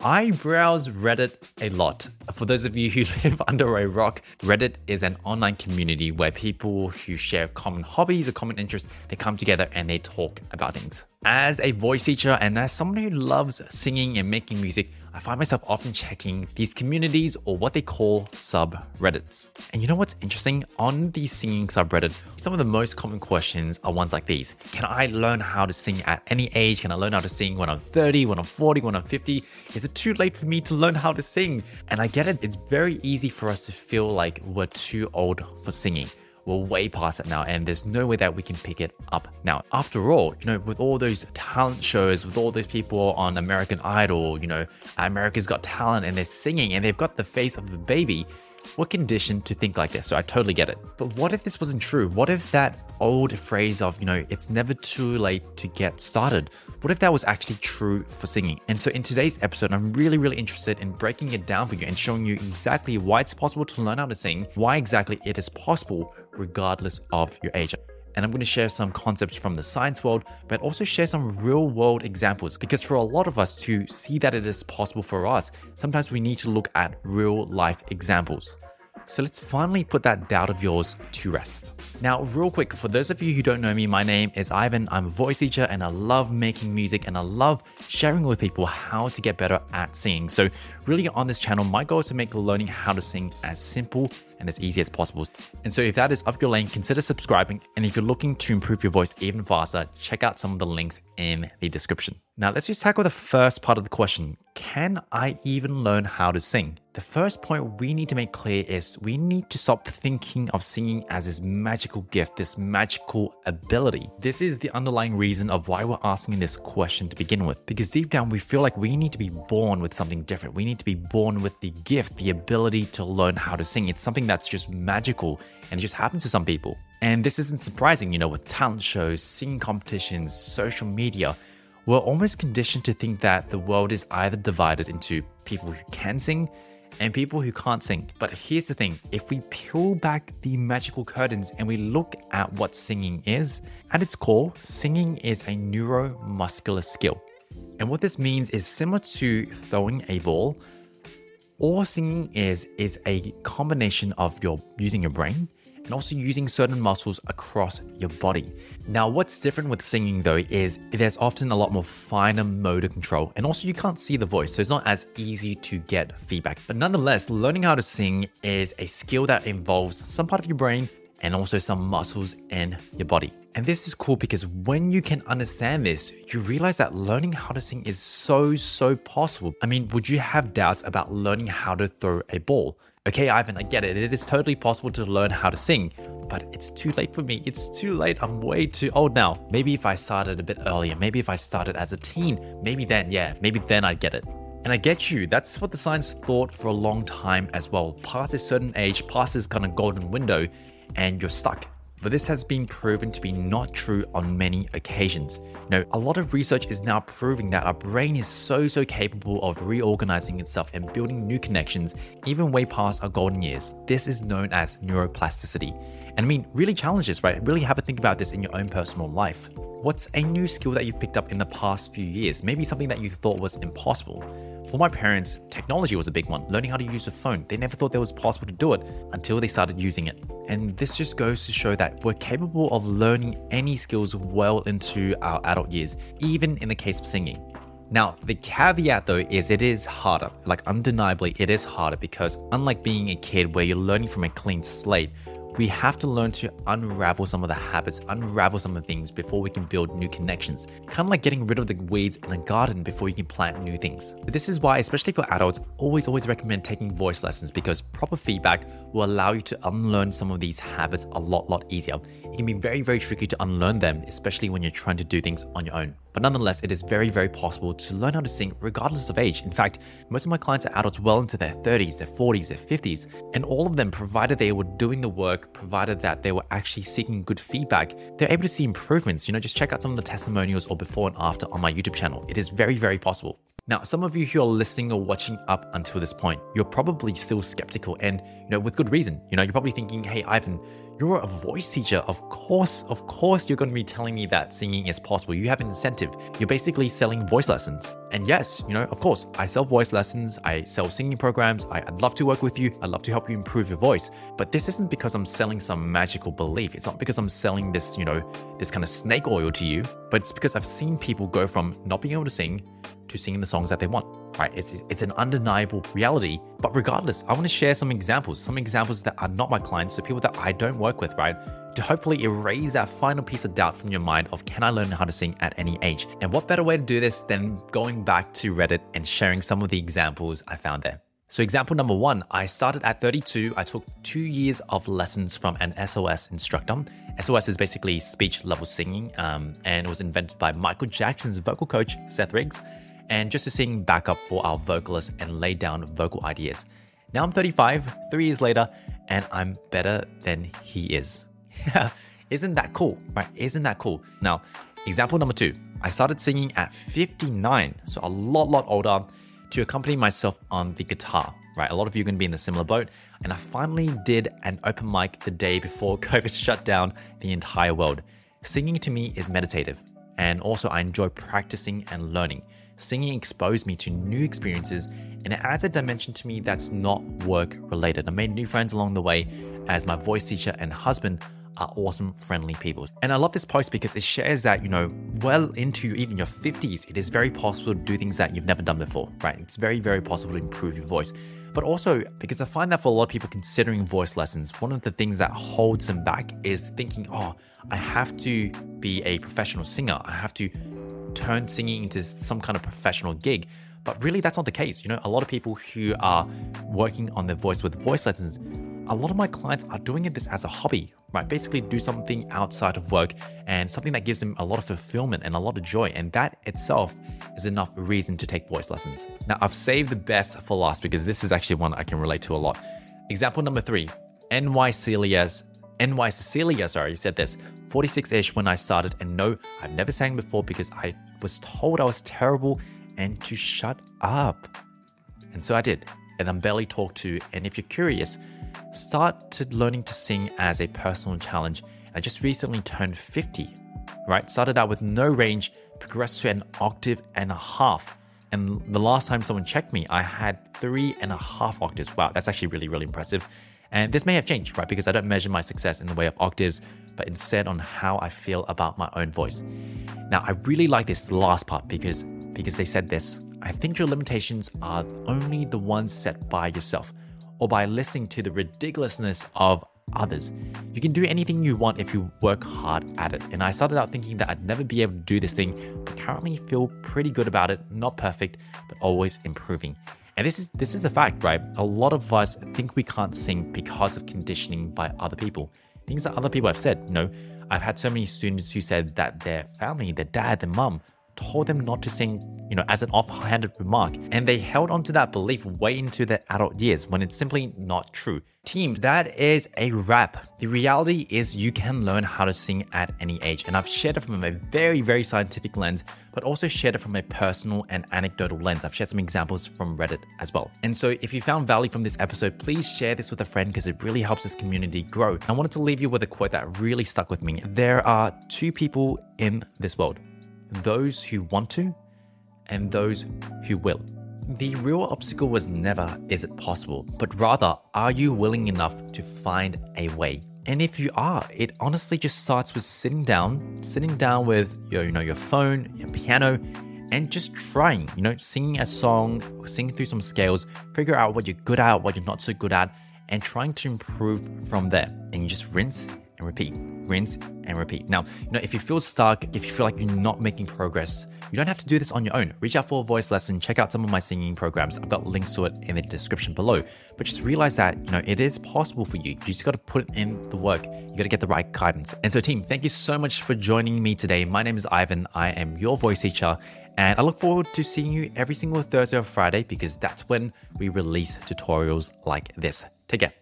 I browse Reddit a lot. For those of you who live under a rock, Reddit is an online community where people who share common hobbies or common interests, they come together and they talk about things. As a voice teacher and as someone who loves singing and making music, I find myself often checking these communities or what they call subreddits. And you know what's interesting? On the singing subreddit, some of the most common questions are ones like these Can I learn how to sing at any age? Can I learn how to sing when I'm 30, when I'm 40, when I'm 50? Is it too late for me to learn how to sing? And I get it, it's very easy for us to feel like we're too old for singing we're way past it now and there's no way that we can pick it up now. After all, you know, with all those talent shows, with all those people on American Idol, you know, America's Got Talent and they're singing and they've got the face of the baby, we're conditioned to think like this, so I totally get it. But what if this wasn't true? What if that old phrase of, you know, it's never too late to get started? What if that was actually true for singing? And so in today's episode, I'm really, really interested in breaking it down for you and showing you exactly why it's possible to learn how to sing, why exactly it is possible regardless of your age and I'm going to share some concepts from the science world, but also share some real world examples because for a lot of us to see that it is possible for us, sometimes we need to look at real life examples. So let's finally put that doubt of yours to rest. Now, real quick, for those of you who don't know me, my name is Ivan. I'm a voice teacher and I love making music and I love sharing with people how to get better at singing. So, really, on this channel, my goal is to make learning how to sing as simple and as easy as possible. And so, if that is up your lane, consider subscribing. And if you're looking to improve your voice even faster, check out some of the links in the description. Now, let's just tackle the first part of the question Can I even learn how to sing? The first point we need to make clear is we need to stop thinking of singing as this magical gift, this magical ability. This is the underlying reason of why we're asking this question to begin with, because deep down we feel like we need to be born with something different. We need to be born with the gift, the ability to learn how to sing. It's something that's just magical and it just happens to some people. And this isn't surprising, you know, with talent shows, singing competitions, social media. We're almost conditioned to think that the world is either divided into people who can sing and people who can't sing. But here's the thing if we peel back the magical curtains and we look at what singing is, at its core, singing is a neuromuscular skill. And what this means is similar to throwing a ball, all singing is is a combination of your using your brain and also using certain muscles across your body. Now, what's different with singing though is there's often a lot more finer motor control, and also you can't see the voice, so it's not as easy to get feedback. But nonetheless, learning how to sing is a skill that involves some part of your brain and also some muscles in your body. And this is cool because when you can understand this, you realize that learning how to sing is so, so possible. I mean, would you have doubts about learning how to throw a ball? Okay, Ivan, I get it. It is totally possible to learn how to sing, but it's too late for me. It's too late. I'm way too old now. Maybe if I started a bit earlier, maybe if I started as a teen, maybe then, yeah, maybe then I'd get it. And I get you, that's what the science thought for a long time as well. Past a certain age, past this kind of golden window, and you're stuck. But this has been proven to be not true on many occasions. Know, a lot of research is now proving that our brain is so, so capable of reorganizing itself and building new connections, even way past our golden years. This is known as neuroplasticity. And I mean, really challenge this, right? Really have a think about this in your own personal life. What's a new skill that you've picked up in the past few years? Maybe something that you thought was impossible. For my parents, technology was a big one. Learning how to use a phone. They never thought that was possible to do it until they started using it. And this just goes to show that we're capable of learning any skills well into our adult years, even in the case of singing. Now, the caveat though is it is harder. Like, undeniably, it is harder because unlike being a kid where you're learning from a clean slate, we have to learn to unravel some of the habits, unravel some of the things before we can build new connections. Kind of like getting rid of the weeds in a garden before you can plant new things. But this is why, especially for adults, always, always recommend taking voice lessons because proper feedback will allow you to unlearn some of these habits a lot, lot easier. It can be very, very tricky to unlearn them, especially when you're trying to do things on your own. But nonetheless, it is very, very possible to learn how to sing regardless of age. In fact, most of my clients are adults well into their 30s, their 40s, their 50s, and all of them, provided they were doing the work, provided that they were actually seeking good feedback, they're able to see improvements. You know, just check out some of the testimonials or before and after on my YouTube channel. It is very, very possible. Now, some of you who are listening or watching up until this point, you're probably still skeptical and, you know, with good reason. You know, you're probably thinking, hey, Ivan, You're a voice teacher. Of course, of course, you're going to be telling me that singing is possible. You have an incentive. You're basically selling voice lessons. And yes, you know, of course, I sell voice lessons, I sell singing programs. I, would love to work with you. I'd love to help you improve your voice. But this isn't because I'm selling some magical belief. It's not because I'm selling this, you know, this kind of snake oil to you, but it's because I've seen people go from not being able to sing to singing the songs that they want, right? It's, it's an undeniable reality. But regardless, I want to share some examples, some examples that are not my clients, so people that I don't work with, right? To hopefully erase that final piece of doubt from your mind of can I learn how to sing at any age? And what better way to do this than going back to Reddit and sharing some of the examples I found there? So, example number one, I started at 32. I took two years of lessons from an SLS instructor. SLS is basically speech level singing, um, and it was invented by Michael Jackson's vocal coach, Seth Riggs and just to sing backup for our vocalists and lay down vocal ideas. Now I'm 35, three years later, and I'm better than he is. Isn't that cool, right? Isn't that cool? Now, example number two, I started singing at 59, so a lot, lot older, to accompany myself on the guitar, right? A lot of you are going to be in the similar boat. And I finally did an open mic the day before COVID shut down the entire world. Singing to me is meditative, and also I enjoy practicing and learning singing exposed me to new experiences and it adds a dimension to me that's not work related. I made new friends along the way as my voice teacher and husband are awesome, friendly people. And I love this post because it shares that, you know, well into even your 50s, it is very possible to do things that you've never done before, right? It's very, very possible to improve your voice. But also, because I find that for a lot of people considering voice lessons, one of the things that holds them back is thinking, oh, I have to be a professional singer. I have to turn singing into some kind of professional gig. But really, that's not the case. You know, a lot of people who are working on their voice with voice lessons, a lot of my clients are doing it this as a hobby, right? Basically, do something outside of work and something that gives them a lot of fulfillment and a lot of joy. And that itself is enough reason to take voice lessons. Now, I've saved the best for last because this is actually one I can relate to a lot. Example number three NY Celia's NY Cecilia, sorry, said this 46 ish when I started, and no, I've never sang before because I was told I was terrible and to shut up. And so I did, and I'm barely talked to. And if you're curious, started learning to sing as a personal challenge. I just recently turned 50, right? Started out with no range, progressed to an octave and a half. And the last time someone checked me, I had three and a half octaves. Wow, that's actually really, really impressive. And this may have changed, right? Because I don't measure my success in the way of octaves, but instead on how I feel about my own voice. Now, I really like this last part because because they said this. I think your limitations are only the ones set by yourself or by listening to the ridiculousness of others. You can do anything you want if you work hard at it. And I started out thinking that I'd never be able to do this thing, but currently feel pretty good about it. Not perfect, but always improving. And this is this is the fact, right? A lot of us think we can't sing because of conditioning by other people. Things that other people have said. You know, I've had so many students who said that their family, their dad, their mum, told them not to sing, you know, as an offhanded remark, and they held on to that belief way into their adult years when it's simply not true. Team, that is a wrap. The reality is you can learn how to sing at any age, and I've shared it from a very, very scientific lens, but also shared it from a personal and anecdotal lens. I've shared some examples from Reddit as well. And so if you found value from this episode, please share this with a friend because it really helps this community grow. I wanted to leave you with a quote that really stuck with me. There are two people in this world those who want to and those who will. The real obstacle was never, is it possible, but rather, are you willing enough to find a way? And if you are, it honestly just starts with sitting down, sitting down with your, you know, your phone, your piano, and just trying, you know, singing a song, singing through some scales, figure out what you're good at, what you're not so good at, and trying to improve from there. And you just rinse and repeat, rinse and repeat. Now, you know, if you feel stuck, if you feel like you're not making progress, you don't have to do this on your own. Reach out for a voice lesson, check out some of my singing programs. I've got links to it in the description below. But just realize that, you know, it is possible for you. You just got to put in the work. You got to get the right guidance. And so, team, thank you so much for joining me today. My name is Ivan. I am your voice teacher, and I look forward to seeing you every single Thursday or Friday because that's when we release tutorials like this. Take care.